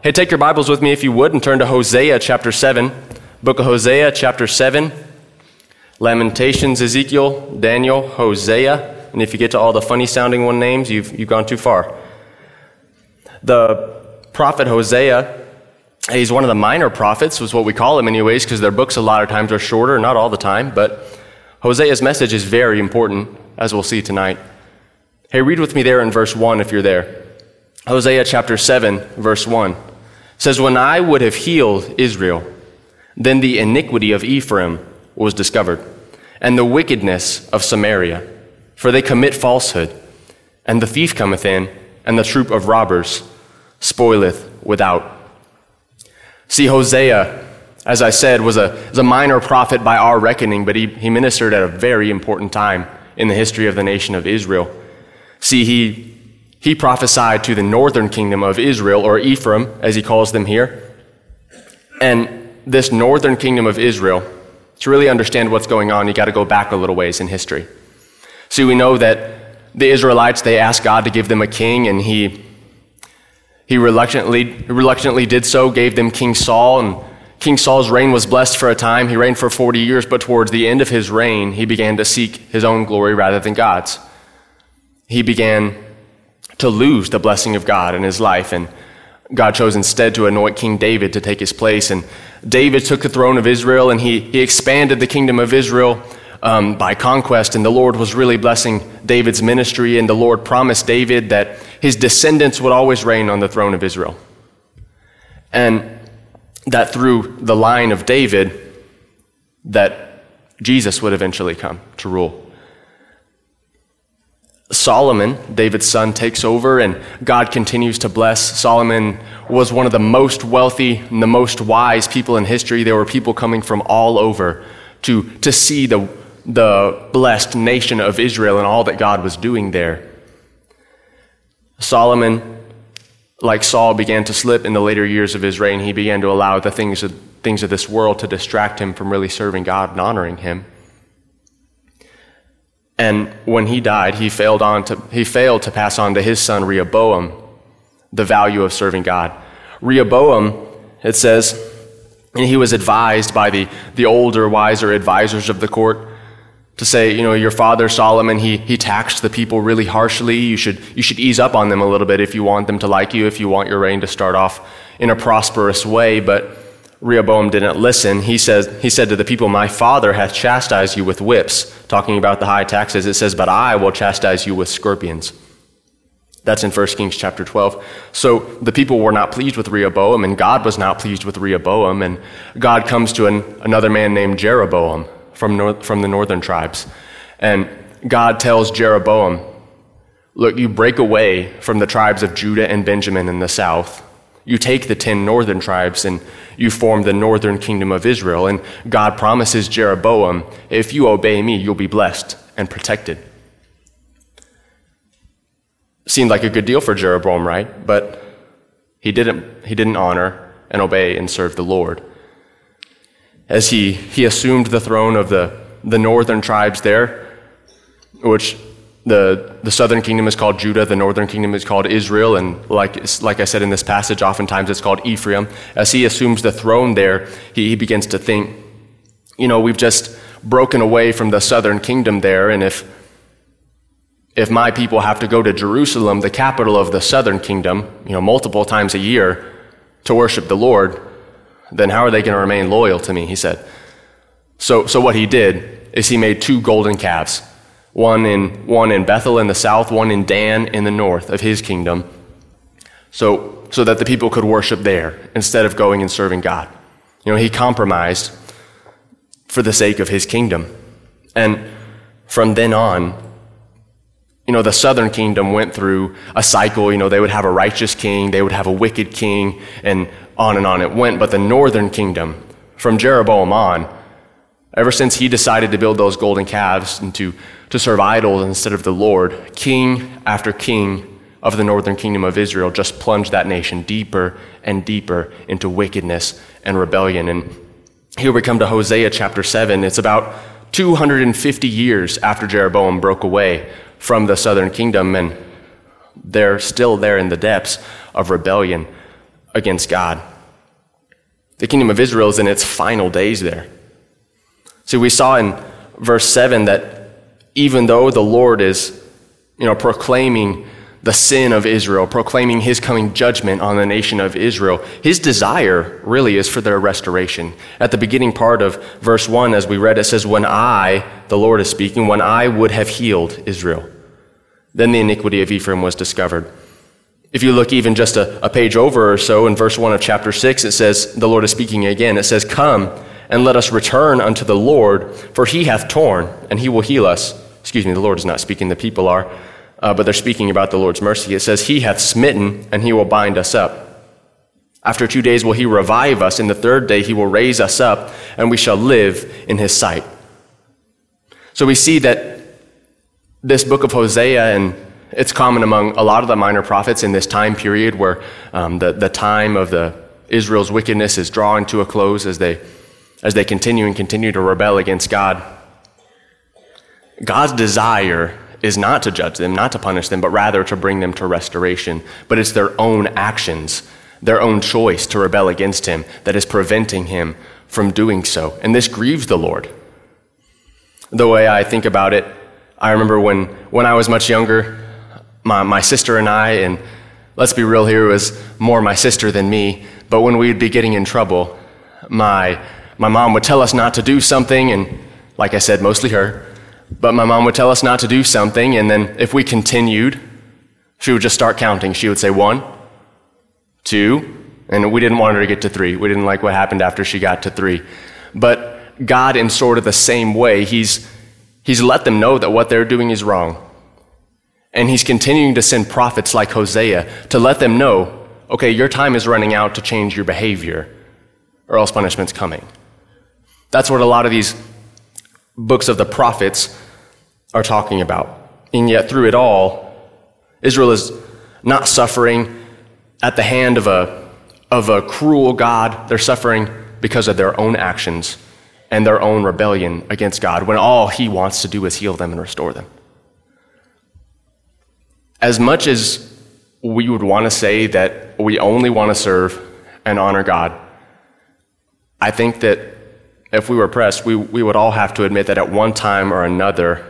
Hey, take your Bibles with me if you would and turn to Hosea chapter 7. Book of Hosea chapter 7. Lamentations, Ezekiel, Daniel, Hosea. And if you get to all the funny sounding one names, you've, you've gone too far. The prophet Hosea, he's one of the minor prophets, was what we call him, anyways, because their books a lot of times are shorter, not all the time. But Hosea's message is very important, as we'll see tonight. Hey, read with me there in verse 1 if you're there. Hosea chapter 7, verse 1 says, When I would have healed Israel, then the iniquity of Ephraim was discovered, and the wickedness of Samaria. For they commit falsehood, and the thief cometh in, and the troop of robbers spoileth without. See, Hosea, as I said, was a, was a minor prophet by our reckoning, but he, he ministered at a very important time in the history of the nation of Israel. See, he he prophesied to the northern kingdom of Israel, or Ephraim, as he calls them here. And this northern kingdom of Israel, to really understand what's going on, you got to go back a little ways in history. See, we know that the Israelites, they asked God to give them a king, and he, he reluctantly, reluctantly did so, gave them King Saul, and King Saul's reign was blessed for a time. He reigned for 40 years, but towards the end of his reign, he began to seek his own glory rather than God's. He began to lose the blessing of God in his life. And God chose instead to anoint King David to take his place. And David took the throne of Israel and he, he expanded the kingdom of Israel um, by conquest. And the Lord was really blessing David's ministry. And the Lord promised David that his descendants would always reign on the throne of Israel. And that through the line of David, that Jesus would eventually come to rule. Solomon, David's son, takes over and God continues to bless. Solomon was one of the most wealthy and the most wise people in history. There were people coming from all over to, to see the, the blessed nation of Israel and all that God was doing there. Solomon, like Saul, began to slip in the later years of his reign. He began to allow the things of, things of this world to distract him from really serving God and honoring him. And when he died, he failed, on to, he failed to pass on to his son Rehoboam the value of serving God. Rehoboam, it says, and he was advised by the, the older, wiser advisors of the court to say, you know, your father Solomon, he, he taxed the people really harshly. You should, you should ease up on them a little bit if you want them to like you, if you want your reign to start off in a prosperous way. But Rehoboam didn't listen. He, says, he said to the people, My father hath chastised you with whips, talking about the high taxes. It says, But I will chastise you with scorpions. That's in 1 Kings chapter 12. So the people were not pleased with Rehoboam, and God was not pleased with Rehoboam. And God comes to an, another man named Jeroboam from, from the northern tribes. And God tells Jeroboam, Look, you break away from the tribes of Judah and Benjamin in the south you take the ten northern tribes and you form the northern kingdom of Israel. And God promises Jeroboam, if you obey me, you'll be blessed and protected. Seemed like a good deal for Jeroboam, right? But he didn't, he didn't honor and obey and serve the Lord. As he, he assumed the throne of the, the northern tribes there, which the, the southern kingdom is called Judah, the northern kingdom is called Israel, and like, like I said in this passage, oftentimes it's called Ephraim. As he assumes the throne there, he, he begins to think, you know, we've just broken away from the southern kingdom there, and if, if my people have to go to Jerusalem, the capital of the southern kingdom, you know, multiple times a year to worship the Lord, then how are they going to remain loyal to me? He said. So, so what he did is he made two golden calves one in, one in Bethel in the south, one in Dan in the north of his kingdom, so, so that the people could worship there instead of going and serving God. You know, he compromised for the sake of his kingdom. And from then on, you know, the southern kingdom went through a cycle. You know, they would have a righteous king, they would have a wicked king, and on and on it went. But the northern kingdom, from Jeroboam on, ever since he decided to build those golden calves and to to serve idols instead of the Lord, king after king of the northern kingdom of Israel just plunged that nation deeper and deeper into wickedness and rebellion. And here we come to Hosea chapter 7. It's about 250 years after Jeroboam broke away from the southern kingdom, and they're still there in the depths of rebellion against God. The kingdom of Israel is in its final days there. See, we saw in verse 7 that even though the Lord is, you know, proclaiming the sin of Israel, proclaiming his coming judgment on the nation of Israel, his desire really is for their restoration. At the beginning part of verse 1, as we read, it says, When I, the Lord is speaking, when I would have healed Israel, then the iniquity of Ephraim was discovered. If you look even just a, a page over or so in verse 1 of chapter 6, it says, The Lord is speaking again. It says, Come and let us return unto the Lord, for he hath torn, and he will heal us. Excuse me, the Lord is not speaking, the people are uh, but they're speaking about the Lord's mercy. It says, He hath smitten, and he will bind us up. After two days will he revive us. In the third day he will raise us up, and we shall live in his sight. So we see that this book of Hosea, and it's common among a lot of the minor prophets in this time period where um, the, the time of the Israel's wickedness is drawing to a close as they, as they continue and continue to rebel against God. God's desire is not to judge them, not to punish them, but rather to bring them to restoration. But it's their own actions, their own choice to rebel against him that is preventing him from doing so. And this grieves the Lord. The way I think about it, I remember when, when I was much younger, my, my sister and I, and let's be real here, it was more my sister than me, but when we'd be getting in trouble, my, my mom would tell us not to do something, and like I said, mostly her, but my mom would tell us not to do something, and then if we continued, she would just start counting. She would say one, two, and we didn't want her to get to three. We didn't like what happened after she got to three. But God, in sort of the same way, He's, he's let them know that what they're doing is wrong. And He's continuing to send prophets like Hosea to let them know okay, your time is running out to change your behavior, or else punishment's coming. That's what a lot of these books of the prophets are talking about. And yet, through it all, Israel is not suffering at the hand of a, of a cruel God. They're suffering because of their own actions and their own rebellion against God when all He wants to do is heal them and restore them. As much as we would want to say that we only want to serve and honor God, I think that if we were pressed, we, we would all have to admit that at one time or another,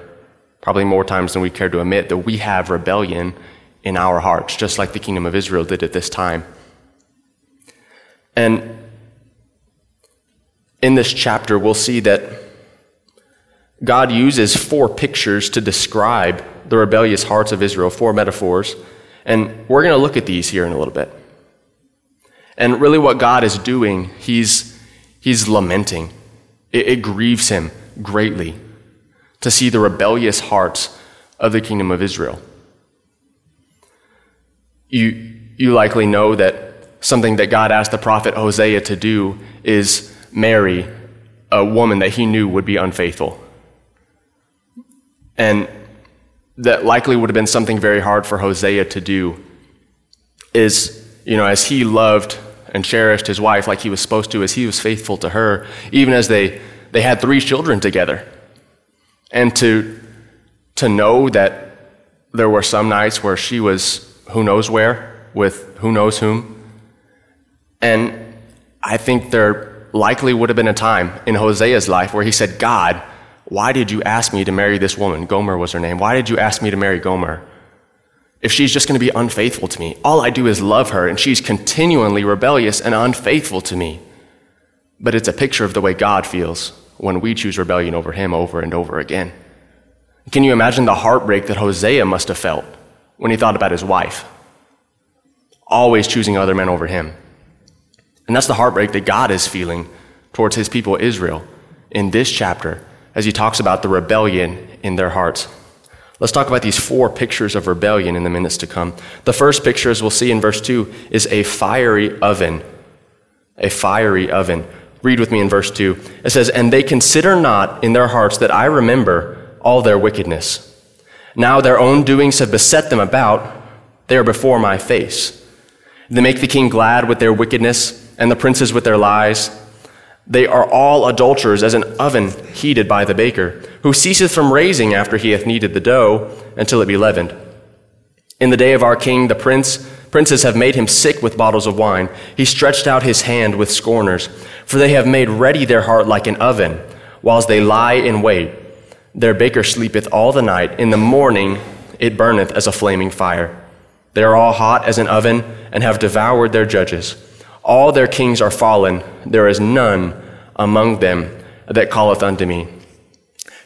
probably more times than we care to admit, that we have rebellion in our hearts, just like the kingdom of Israel did at this time. And in this chapter, we'll see that God uses four pictures to describe the rebellious hearts of Israel, four metaphors. And we're going to look at these here in a little bit. And really, what God is doing, He's, he's lamenting. It, it grieves him greatly to see the rebellious hearts of the kingdom of Israel. You, you likely know that something that God asked the prophet Hosea to do is marry a woman that he knew would be unfaithful. And that likely would have been something very hard for Hosea to do is, you know, as he loved and cherished his wife like he was supposed to as he was faithful to her, even as they, they had three children together. And to, to know that there were some nights where she was who knows where with who knows whom. And I think there likely would have been a time in Hosea's life where he said, God, why did you ask me to marry this woman? Gomer was her name. Why did you ask me to marry Gomer? If she's just going to be unfaithful to me. All I do is love her, and she's continually rebellious and unfaithful to me. But it's a picture of the way God feels when we choose rebellion over him over and over again. Can you imagine the heartbreak that Hosea must have felt when he thought about his wife? Always choosing other men over him. And that's the heartbreak that God is feeling towards his people Israel in this chapter as he talks about the rebellion in their hearts. Let's talk about these four pictures of rebellion in the minutes to come. The first picture, as we'll see in verse 2, is a fiery oven. A fiery oven. Read with me in verse 2. It says, And they consider not in their hearts that I remember all their wickedness. Now their own doings have beset them about, they are before my face. They make the king glad with their wickedness, and the princes with their lies. They are all adulterers, as an oven heated by the baker, who ceaseth from raising after he hath kneaded the dough until it be leavened. In the day of our king, the prince princes have made him sick with bottles of wine. He stretched out his hand with scorners, for they have made ready their heart like an oven, whilst they lie in wait. Their baker sleepeth all the night. In the morning it burneth as a flaming fire. They are all hot as an oven, and have devoured their judges. All their kings are fallen. There is none among them that calleth unto me.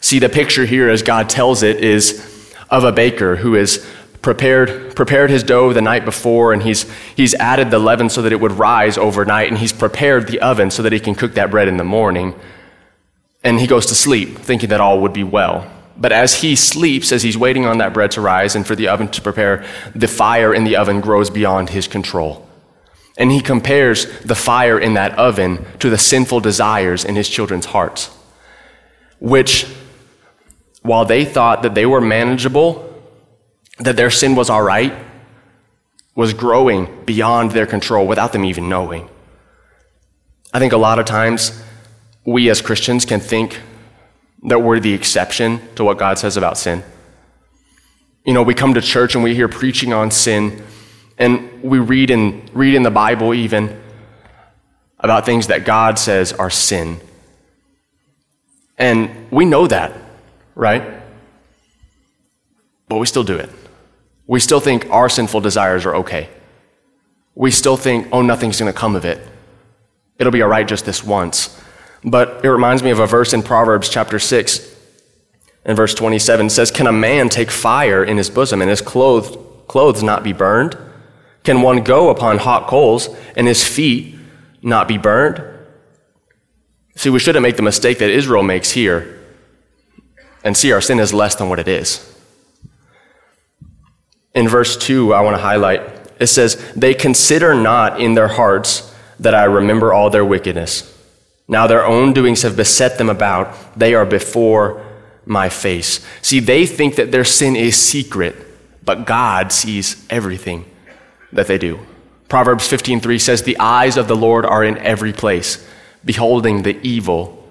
See, the picture here, as God tells it, is of a baker who has prepared, prepared his dough the night before, and he's, he's added the leaven so that it would rise overnight, and he's prepared the oven so that he can cook that bread in the morning. And he goes to sleep, thinking that all would be well. But as he sleeps, as he's waiting on that bread to rise and for the oven to prepare, the fire in the oven grows beyond his control. And he compares the fire in that oven to the sinful desires in his children's hearts, which, while they thought that they were manageable, that their sin was all right, was growing beyond their control without them even knowing. I think a lot of times we as Christians can think that we're the exception to what God says about sin. You know, we come to church and we hear preaching on sin, and we read in, read in the Bible even about things that God says are sin. And we know that, right? But we still do it. We still think our sinful desires are okay. We still think, oh, nothing's going to come of it. It'll be all right just this once. But it reminds me of a verse in Proverbs chapter 6 and verse 27 it says, Can a man take fire in his bosom and his clothes, clothes not be burned? Can one go upon hot coals and his feet not be burned? See, we shouldn't make the mistake that Israel makes here and see our sin as less than what it is. In verse 2, I want to highlight it says, They consider not in their hearts that I remember all their wickedness. Now their own doings have beset them about. They are before my face. See, they think that their sin is secret, but God sees everything that they do. Proverbs 15:3 says, "The eyes of the Lord are in every place, beholding the evil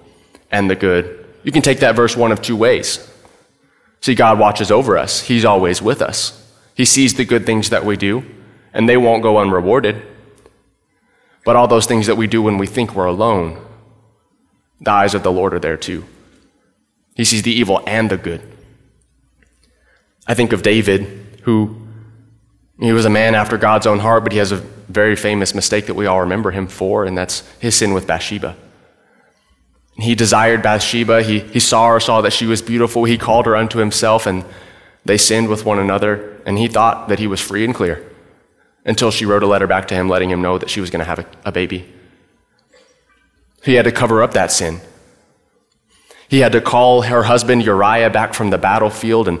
and the good." You can take that verse one of two ways. See, God watches over us. He's always with us. He sees the good things that we do, and they won't go unrewarded. But all those things that we do when we think we're alone, the eyes of the Lord are there too. He sees the evil and the good. I think of David, who he was a man after God's own heart, but he has a very famous mistake that we all remember him for, and that's his sin with Bathsheba. He desired Bathsheba. He, he saw her, saw that she was beautiful. He called her unto himself, and they sinned with one another, and he thought that he was free and clear until she wrote a letter back to him letting him know that she was going to have a, a baby. He had to cover up that sin. He had to call her husband Uriah back from the battlefield and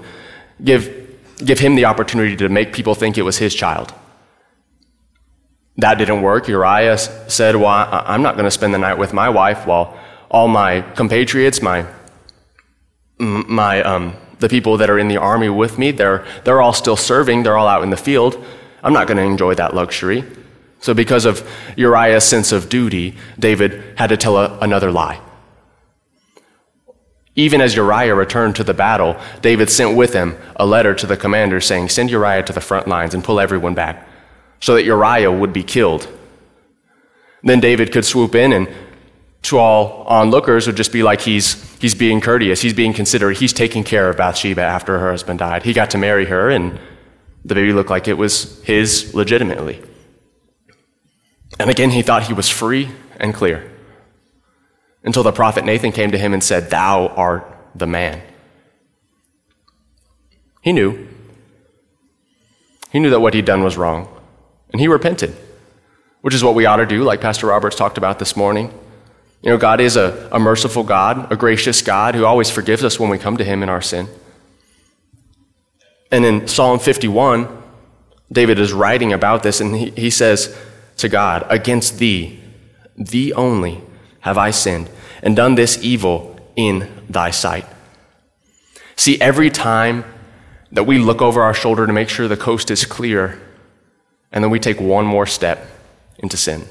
give, give him the opportunity to make people think it was his child. That didn't work. Uriah said, Well, I'm not going to spend the night with my wife while all my compatriots, my, my, um, the people that are in the army with me, they're, they're all still serving, they're all out in the field. I'm not going to enjoy that luxury. So, because of Uriah's sense of duty, David had to tell a, another lie. Even as Uriah returned to the battle, David sent with him a letter to the commander saying, Send Uriah to the front lines and pull everyone back, so that Uriah would be killed. Then David could swoop in, and to all onlookers, would just be like he's, he's being courteous, he's being considerate, he's taking care of Bathsheba after her husband died. He got to marry her, and the baby looked like it was his legitimately. And again, he thought he was free and clear until the prophet Nathan came to him and said, Thou art the man. He knew. He knew that what he'd done was wrong, and he repented, which is what we ought to do, like Pastor Roberts talked about this morning. You know, God is a, a merciful God, a gracious God who always forgives us when we come to him in our sin. And in Psalm 51, David is writing about this, and he, he says, to God, Against thee, thee only, have I sinned, and done this evil in thy sight. See, every time that we look over our shoulder to make sure the coast is clear, and then we take one more step into sin,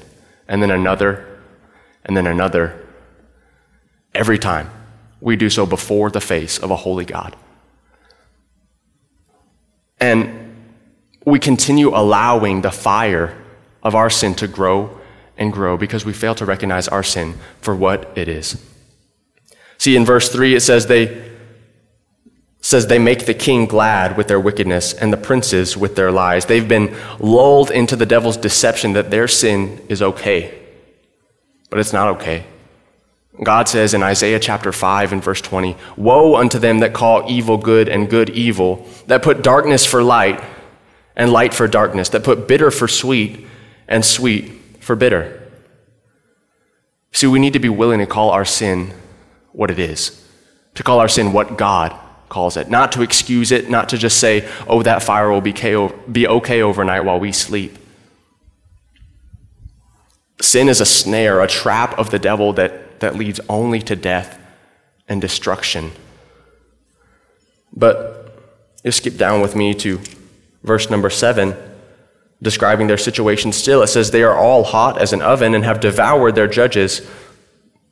and then another, and then another, every time we do so before the face of a holy God. And we continue allowing the fire of our sin to grow and grow because we fail to recognize our sin for what it is. See, in verse 3, it says they says they make the king glad with their wickedness and the princes with their lies. They've been lulled into the devil's deception that their sin is okay. But it's not okay. God says in Isaiah chapter 5 and verse 20, Woe unto them that call evil good and good evil, that put darkness for light and light for darkness, that put bitter for sweet and sweet for bitter. See, we need to be willing to call our sin what it is, to call our sin what God calls it, not to excuse it, not to just say, oh, that fire will be okay overnight while we sleep. Sin is a snare, a trap of the devil that, that leads only to death and destruction. But you skip down with me to verse number seven, describing their situation still. It says, They are all hot as an oven and have devoured their judges.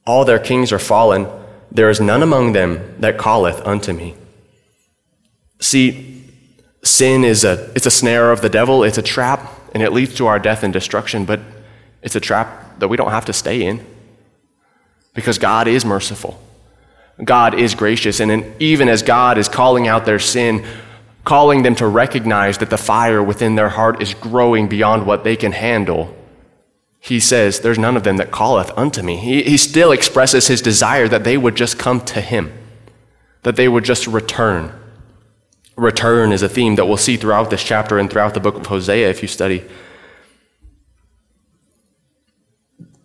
All their kings are fallen. There is none among them that calleth unto me. See, sin is a, it's a snare of the devil, it's a trap, and it leads to our death and destruction, but it's a trap that we don't have to stay in because God is merciful. God is gracious. And even as God is calling out their sin, calling them to recognize that the fire within their heart is growing beyond what they can handle, he says, There's none of them that calleth unto me. He, he still expresses his desire that they would just come to him, that they would just return. Return is a theme that we'll see throughout this chapter and throughout the book of Hosea if you study.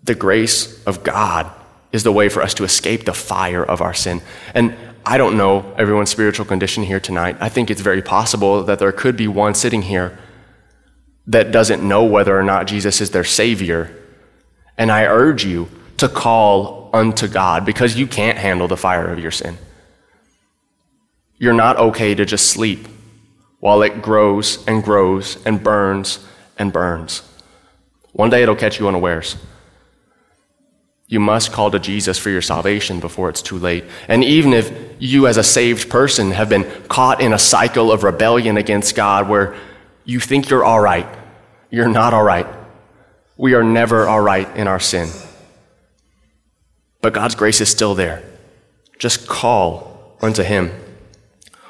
The grace of God is the way for us to escape the fire of our sin. And I don't know everyone's spiritual condition here tonight. I think it's very possible that there could be one sitting here that doesn't know whether or not Jesus is their Savior. And I urge you to call unto God because you can't handle the fire of your sin. You're not okay to just sleep while it grows and grows and burns and burns. One day it'll catch you unawares. You must call to Jesus for your salvation before it's too late. And even if you, as a saved person, have been caught in a cycle of rebellion against God where you think you're all right, you're not all right. We are never all right in our sin. But God's grace is still there. Just call unto Him.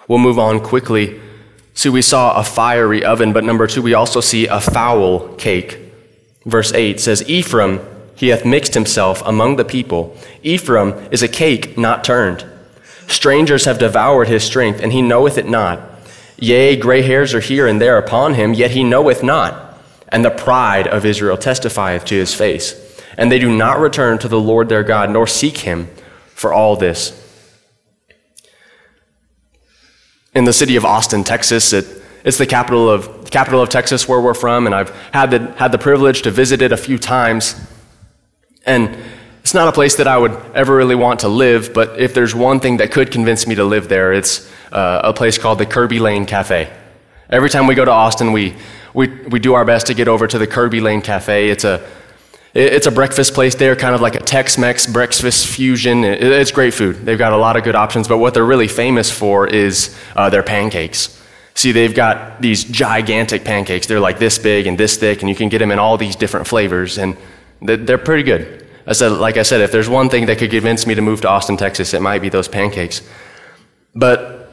We'll move on quickly. See, we saw a fiery oven, but number two, we also see a foul cake. Verse 8 says, Ephraim, he hath mixed himself among the people. Ephraim is a cake not turned. Strangers have devoured his strength, and he knoweth it not. Yea, gray hairs are here and there upon him, yet he knoweth not. And the pride of Israel testifieth to his face. And they do not return to the Lord their God, nor seek him for all this. in the city of Austin, Texas. It, it's the capital of, capital of Texas where we're from, and I've had the, had the privilege to visit it a few times. And it's not a place that I would ever really want to live, but if there's one thing that could convince me to live there, it's uh, a place called the Kerbey Lane Cafe. Every time we go to Austin, we, we, we do our best to get over to the Kerbey Lane Cafe. It's a, it's a breakfast place there, kind of like a Tex Mex breakfast fusion. It's great food. They've got a lot of good options, but what they're really famous for is uh, their pancakes. See, they've got these gigantic pancakes. They're like this big and this thick, and you can get them in all these different flavors, and they're pretty good. I said, like I said, if there's one thing that could convince me to move to Austin, Texas, it might be those pancakes. But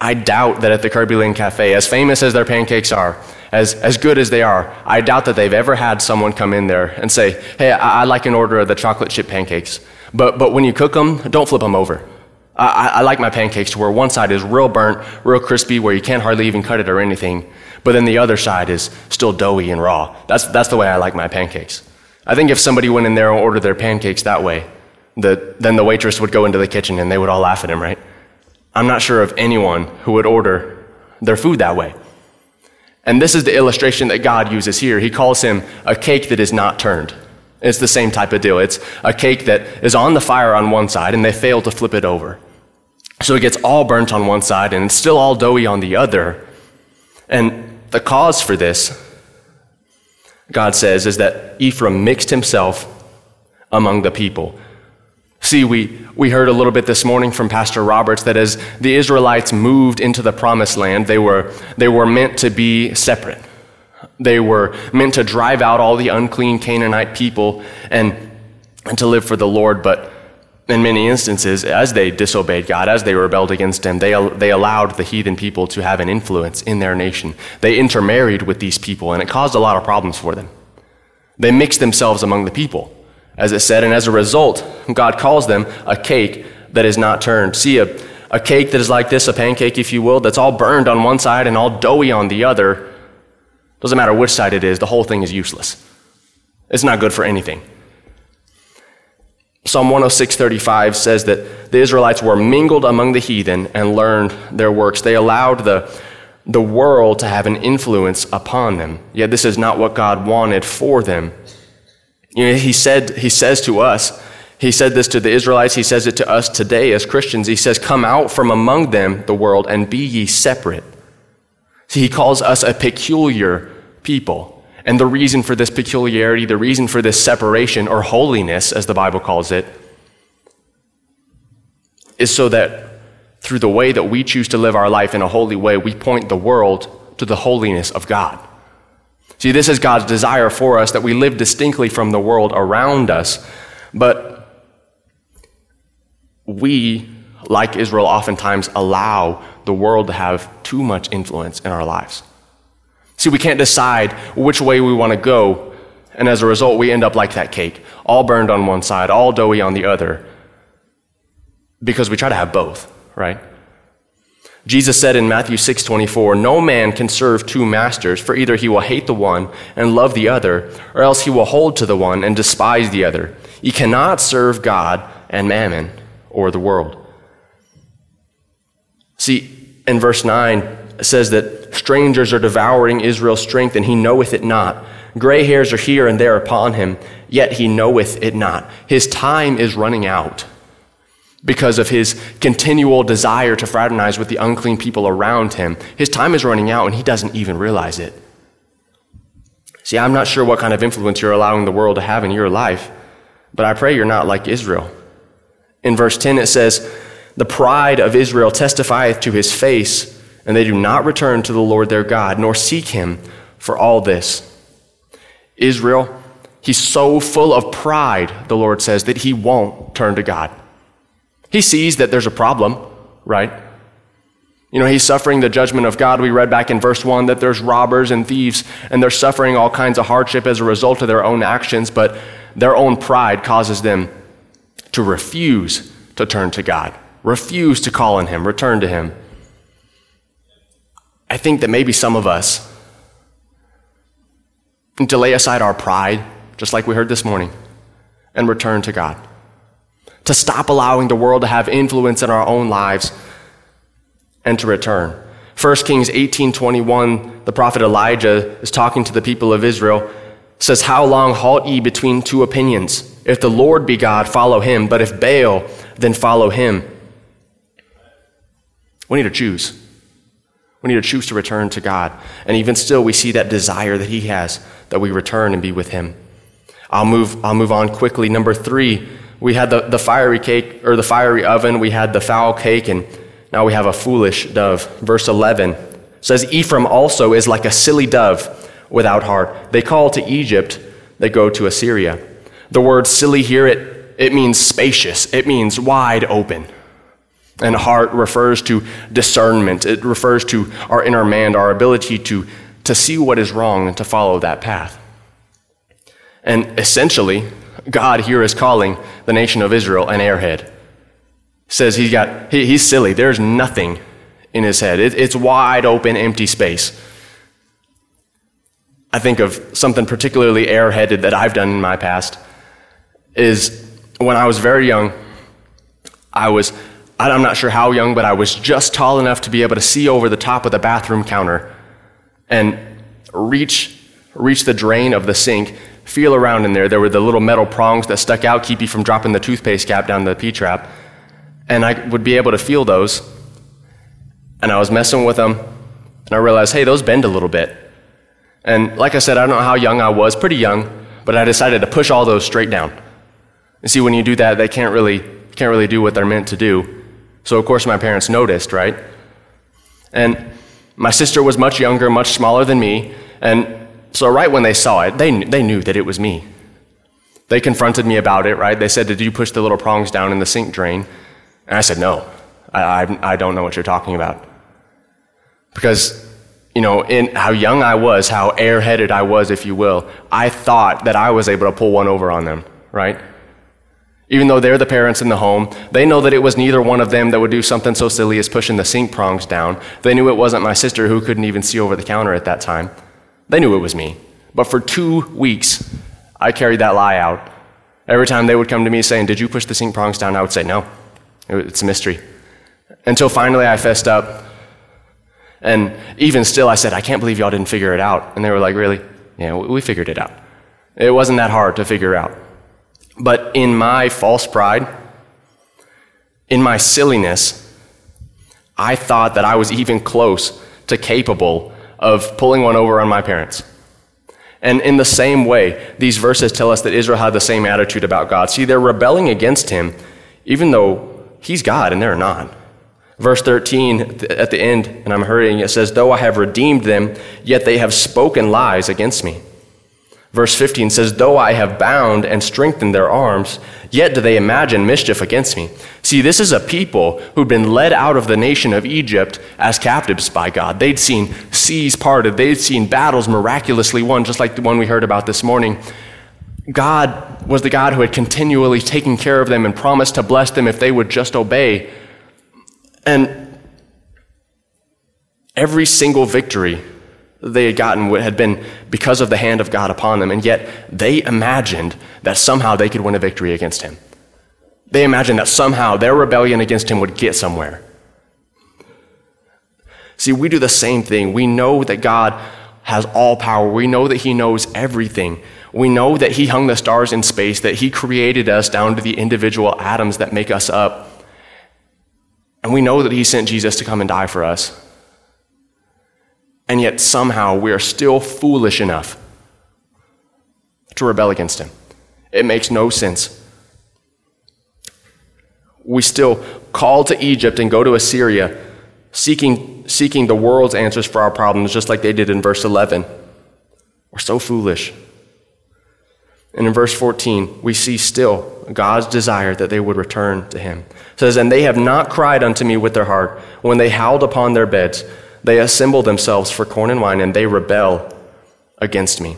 I doubt that at the Kerbey Lane Cafe, as famous as their pancakes are, as, as good as they are, I doubt that they've ever had someone come in there and say, Hey, I, would like an order of the chocolate chip pancakes. But, but when you cook them, don't flip them over. I, I like my pancakes to where one side is real burnt, real crispy, where you can't hardly even cut it or anything. But then the other side is still doughy and raw. That's, that's the way I like my pancakes. I think if somebody went in there and ordered their pancakes that way, the, then the waitress would go into the kitchen and they would all laugh at him, right? I'm not sure of anyone who would order their food that way. And this is the illustration that God uses here. He calls him a cake that is not turned. It's the same type of deal. It's a cake that is on the fire on one side and they fail to flip it over. So it gets all burnt on one side and it's still all doughy on the other. And the cause for this, God says, is that Ephraim mixed himself among the people. See, we, we heard a little bit this morning from Pastor Roberts that as the Israelites moved into the promised land, they were, they were meant to be separate. They were meant to drive out all the unclean Canaanite people and, and to live for the Lord. But in many instances, as they disobeyed God, as they rebelled against Him, they, they allowed the heathen people to have an influence in their nation. They intermarried with these people, and it caused a lot of problems for them. They mixed themselves among the people as it said, and as a result, God calls them a cake that is not turned. See, a, a cake that is like this, a pancake, if you will, that's all burned on one side and all doughy on the other. Doesn't matter which side it is, the whole thing is useless. It's not good for anything. Psalm 106:35 says that the Israelites were mingled among the heathen and learned their works. They allowed the, the world to have an influence upon them. Yet this is not what God wanted for them. You know, he said, he says to us, he said this to the Israelites, he says it to us today as Christians. He says, Come out from among them, the world, and be ye separate. See, he calls us a peculiar people. And the reason for this peculiarity, the reason for this separation, or holiness, as the Bible calls it, is so that through the way that we choose to live our life in a holy way, we point the world to the holiness of God. See, this is God's desire for us that we live distinctly from the world around us. But we, like Israel, oftentimes allow the world to have too much influence in our lives. See, we can't decide which way we want to go, and as a result, we end up like that cake, all burned on one side, all doughy on the other, because we try to have both, right? Jesus said in Matthew 6:24, "No man can serve two masters, for either he will hate the one and love the other, or else he will hold to the one and despise the other. You cannot serve God and mammon or the world." See, in verse 9 it says that strangers are devouring Israel's strength and he knoweth it not. Gray hairs are here and there upon him, yet he knoweth it not. His time is running out because of his continual desire to fraternize with the unclean people around him. His time is running out and he doesn't even realize it. See, I'm not sure what kind of influence you're allowing the world to have in your life, but I pray you're not like Israel. In verse 10, it says, The pride of Israel testifieth to his face, and they do not return to the Lord their God, nor seek him for all this. Israel, he's so full of pride, the Lord says, that he won't turn to God. He sees that there's a problem, right? You know, he's suffering the judgment of God. We read back in verse 1 that there's robbers and thieves, and they're suffering all kinds of hardship as a result of their own actions, but their own pride causes them to refuse to turn to God, refuse to call on Him, return to Him. I think that maybe some of us need to lay aside our pride, just like we heard this morning, and return to God to stop allowing the world to have influence in our own lives and to return. 1 Kings 18:21, the prophet Elijah is talking to the people of Israel, says, "How long halt ye between two opinions? If the Lord be God, follow him, but if Baal, then follow him." We need to choose. We need to choose to return to God. And even still, we see that desire that He has that we return and be with Him. I'll move, I'll move on quickly. Number three, we had the, the fiery cake, or the fiery oven, we had the foul cake, and now we have a foolish dove. Verse 11 says, Ephraim also is like a silly dove without heart. They call to Egypt, they go to Assyria. The word silly here, it, it means spacious, it means wide open. And heart refers to discernment, it refers to our inner man, our ability to, to see what is wrong and to follow that path. And essentially, God here is calling the nation of Israel an airhead. Says he's got, he, he's silly. There's nothing in his head. It, it's wide open, empty space. I think of something particularly airheaded that I've done in my past is when I was very young, I was, I'm not sure how young, but I was just tall enough to be able to see over the top of the bathroom counter and reach, reach the drain of the sink feel around in there. There were the little metal prongs that stuck out, keep you from dropping the toothpaste cap down the P trap. And I would be able to feel those. And I was messing with them, and I realized, hey, those bend a little bit. And like I said, I don't know how young I was, pretty young, but I decided to push all those straight down. And see, when you do that, they can't really can't really do what they're meant to do. So, of course, my parents noticed, right? And my sister was much younger, much smaller than me. And so, right when they saw it, they, they knew that it was me. They confronted me about it, right? They said, Did you push the little prongs down in the sink drain? And I said, No, I, I, I don't know what you're talking about. Because, you know, in how young I was, how airheaded I was, if you will, I thought that I was able to pull one over on them, right? Even though they're the parents in the home, they know that it was neither one of them that would do something so silly as pushing the sink prongs down. They knew it wasn't my sister who couldn't even see over the counter at that time. They knew it was me. But for two weeks, I carried that lie out. Every time they would come to me saying, Did you push the sink prongs down? I would say, No. It's a mystery. Until finally I fessed up. And even still, I said, I can't believe y'all didn't figure it out. And they were like, Really? Yeah, we figured it out. It wasn't that hard to figure out. But in my false pride, in my silliness, I thought that I was even close to capable of pulling one over on my parents. And in the same way, these verses tell us that Israel had the same attitude about God. See, they're rebelling against him, even though he's God and they're not. Verse 13 at the end, and I'm hurrying, it says, Though I have redeemed them, yet they have spoken lies against me. Verse 15 says, Though I have bound and strengthened their arms, yet do they imagine mischief against me. See, this is a people who'd been led out of the nation of Egypt as captives by God. They'd seen seas parted, they'd seen battles miraculously won, just like the one we heard about this morning. God was the God who had continually taken care of them and promised to bless them if they would just obey. And every single victory they had gotten what had been because of the hand of God upon them, and yet they imagined that somehow they could win a victory against him. They imagined that somehow their rebellion against him would get somewhere. See, we do the same thing. We know that God has all power. We know that He knows everything. We know that He hung the stars in space, that He created us down to the individual atoms that make us up. And we know that He sent Jesus to come and die for us and yet somehow we are still foolish enough to rebel against him. It makes no sense. We still call to Egypt and go to Assyria, seeking, seeking the world's answers for our problems, just like they did in verse 11. We're so foolish. And in verse 14, we see still God's desire that they would return to him. It says, And they have not cried unto me with their heart when they howled upon their beds. They assemble themselves for corn and wine, and they rebel against me.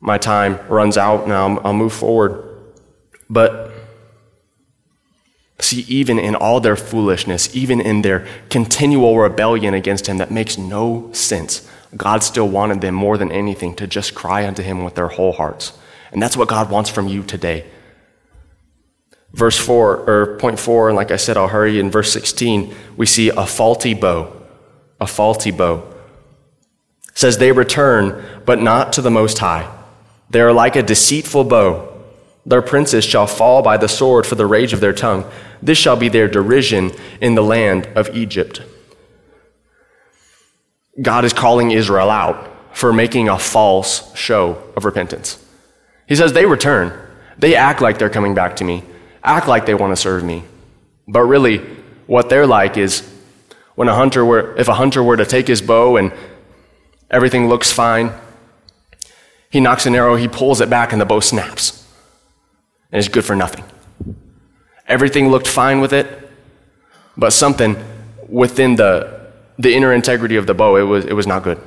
My time runs out now. I'll move forward. But see, even in all their foolishness, even in their continual rebellion against Him that makes no sense, God still wanted them more than anything to just cry unto Him with their whole hearts. And that's what God wants from you today. Verse 4, or point 4, and like I said, I'll hurry. In verse 16, we see a faulty bow. A faulty bow. It says, They return, but not to the Most High. They are like a deceitful bow. Their princes shall fall by the sword for the rage of their tongue. This shall be their derision in the land of Egypt. God is calling Israel out for making a false show of repentance. He says, They return. They act like they're coming back to me act like they want to serve me. But really, what they're like is when a hunter were, if a hunter were to take his bow and everything looks fine, he nocks an arrow, he pulls it back, and the bow snaps. And it's good for nothing. Everything looked fine with it, but something within the, the inner integrity of the bow, it was, it was not good.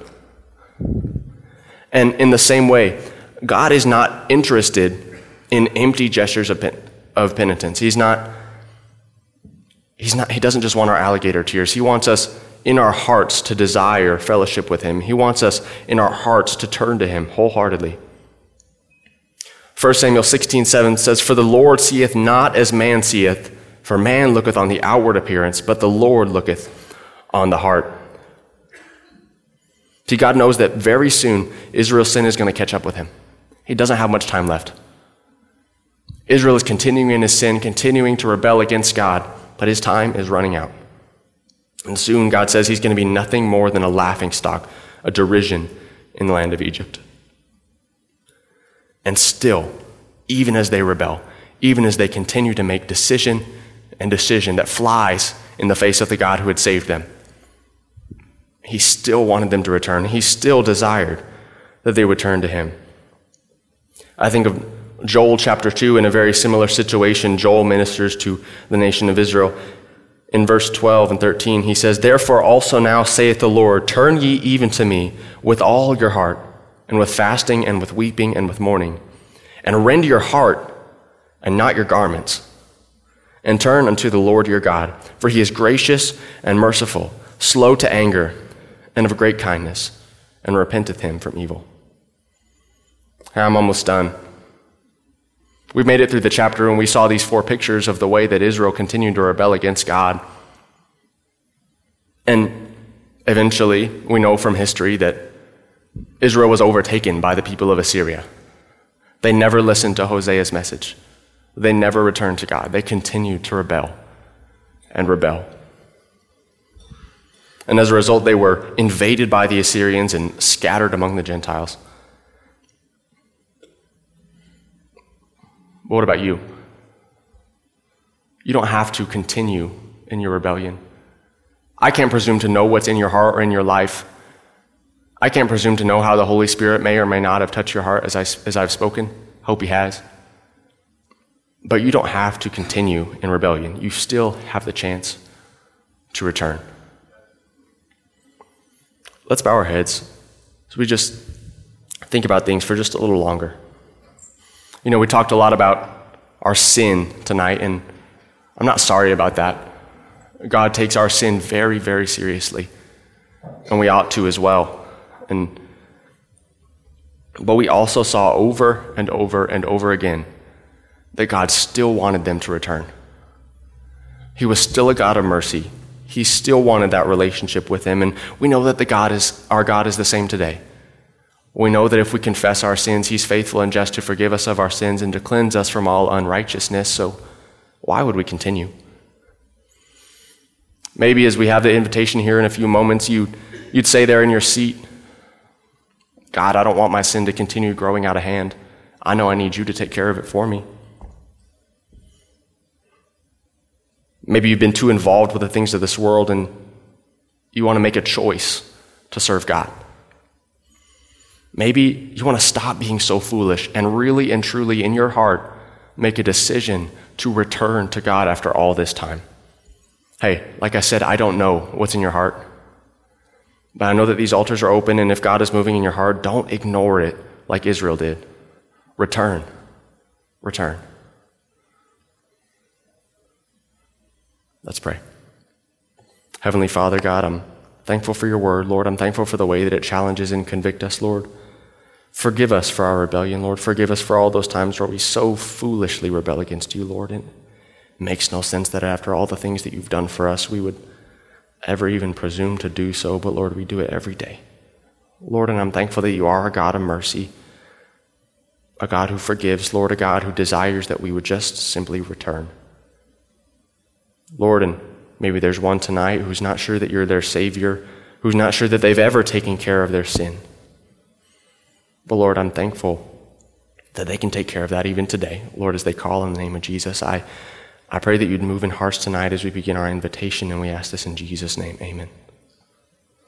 And in the same way, God is not interested in empty gestures of, of penitence. He's not, he's not, he doesn't just want our alligator tears. He wants us in our hearts to desire fellowship with him. He wants us in our hearts to turn to him wholeheartedly. 1 Samuel 16, 7 says, For the Lord seeth not as man seeth, for man looketh on the outward appearance, but the Lord looketh on the heart. See, God knows that very soon Israel's sin is going to catch up with him. He doesn't have much time left. Israel is continuing in his sin, continuing to rebel against God, but his time is running out. And soon God says he's going to be nothing more than a laughing stock, a derision in the land of Egypt. And still, even as they rebel, even as they continue to make decision and decision that flies in the face of the God who had saved them. He still wanted them to return. He still desired that they would turn to him. I think of Joel chapter 2 in a very similar situation. Joel ministers to the nation of Israel. In verse 12 and 13, he says, Therefore also now saith the Lord, Turn ye even to me with all your heart, and with fasting, and with weeping, and with mourning, and rend your heart, and not your garments, and turn unto the Lord your God, for he is gracious and merciful, slow to anger, and of great kindness, and repenteth him from evil. I'm almost done. We've made it through the chapter and we saw these four pictures of the way that Israel continued to rebel against God. And eventually, we know from history that Israel was overtaken by the people of Assyria. They never listened to Hosea's message. They never returned to God. They continued to rebel and rebel. And as a result, they were invaded by the Assyrians and scattered among the Gentiles. But what about you? You don't have to continue in your rebellion. I can't presume to know what's in your heart or in your life. I can't presume to know how the Holy Spirit may or may not have touched your heart as, I, as I've spoken. Hope He has. But you don't have to continue in rebellion. You still have the chance to return. Let's bow our heads so we just think about things for just a little longer. You know, we talked a lot about our sin tonight, and I'm not sorry about that. God takes our sin very, very seriously, and we ought to as well. And but we also saw over and over and over again that God still wanted them to return. He was still a God of mercy. He still wanted that relationship with him, and we know that the God is our God is the same today. We know that if we confess our sins, He's faithful and just to forgive us of our sins and to cleanse us from all unrighteousness. So, why would we continue? Maybe as we have the invitation here in a few moments, you, you'd say there in your seat, God, I don't want my sin to continue growing out of hand. I know I need you to take care of it for me. Maybe you've been too involved with the things of this world and you want to make a choice to serve God. Maybe you want to stop being so foolish and really and truly in your heart make a decision to return to God after all this time. Hey, like I said, I don't know what's in your heart. But I know that these altars are open, and if God is moving in your heart, don't ignore it like Israel did. Return. Return. Let's pray. Heavenly Father, God, I'm thankful for your word, Lord. I'm thankful for the way that it challenges and convicts us, Lord. Forgive us for our rebellion, Lord. Forgive us for all those times where we so foolishly rebel against you, Lord. It makes no sense that after all the things that you've done for us, we would ever even presume to do so, but Lord, we do it every day. Lord, and I'm thankful that you are a God of mercy, a God who forgives, Lord, a God who desires that we would just simply return. Lord, and maybe there's one tonight who's not sure that you're their Savior, who's not sure that they've ever taken care of their sin. But Lord, I'm thankful that they can take care of that even today. Lord, as they call in the name of Jesus, I, I pray that you'd move in hearts tonight as we begin our invitation, and we ask this in Jesus' name. Amen.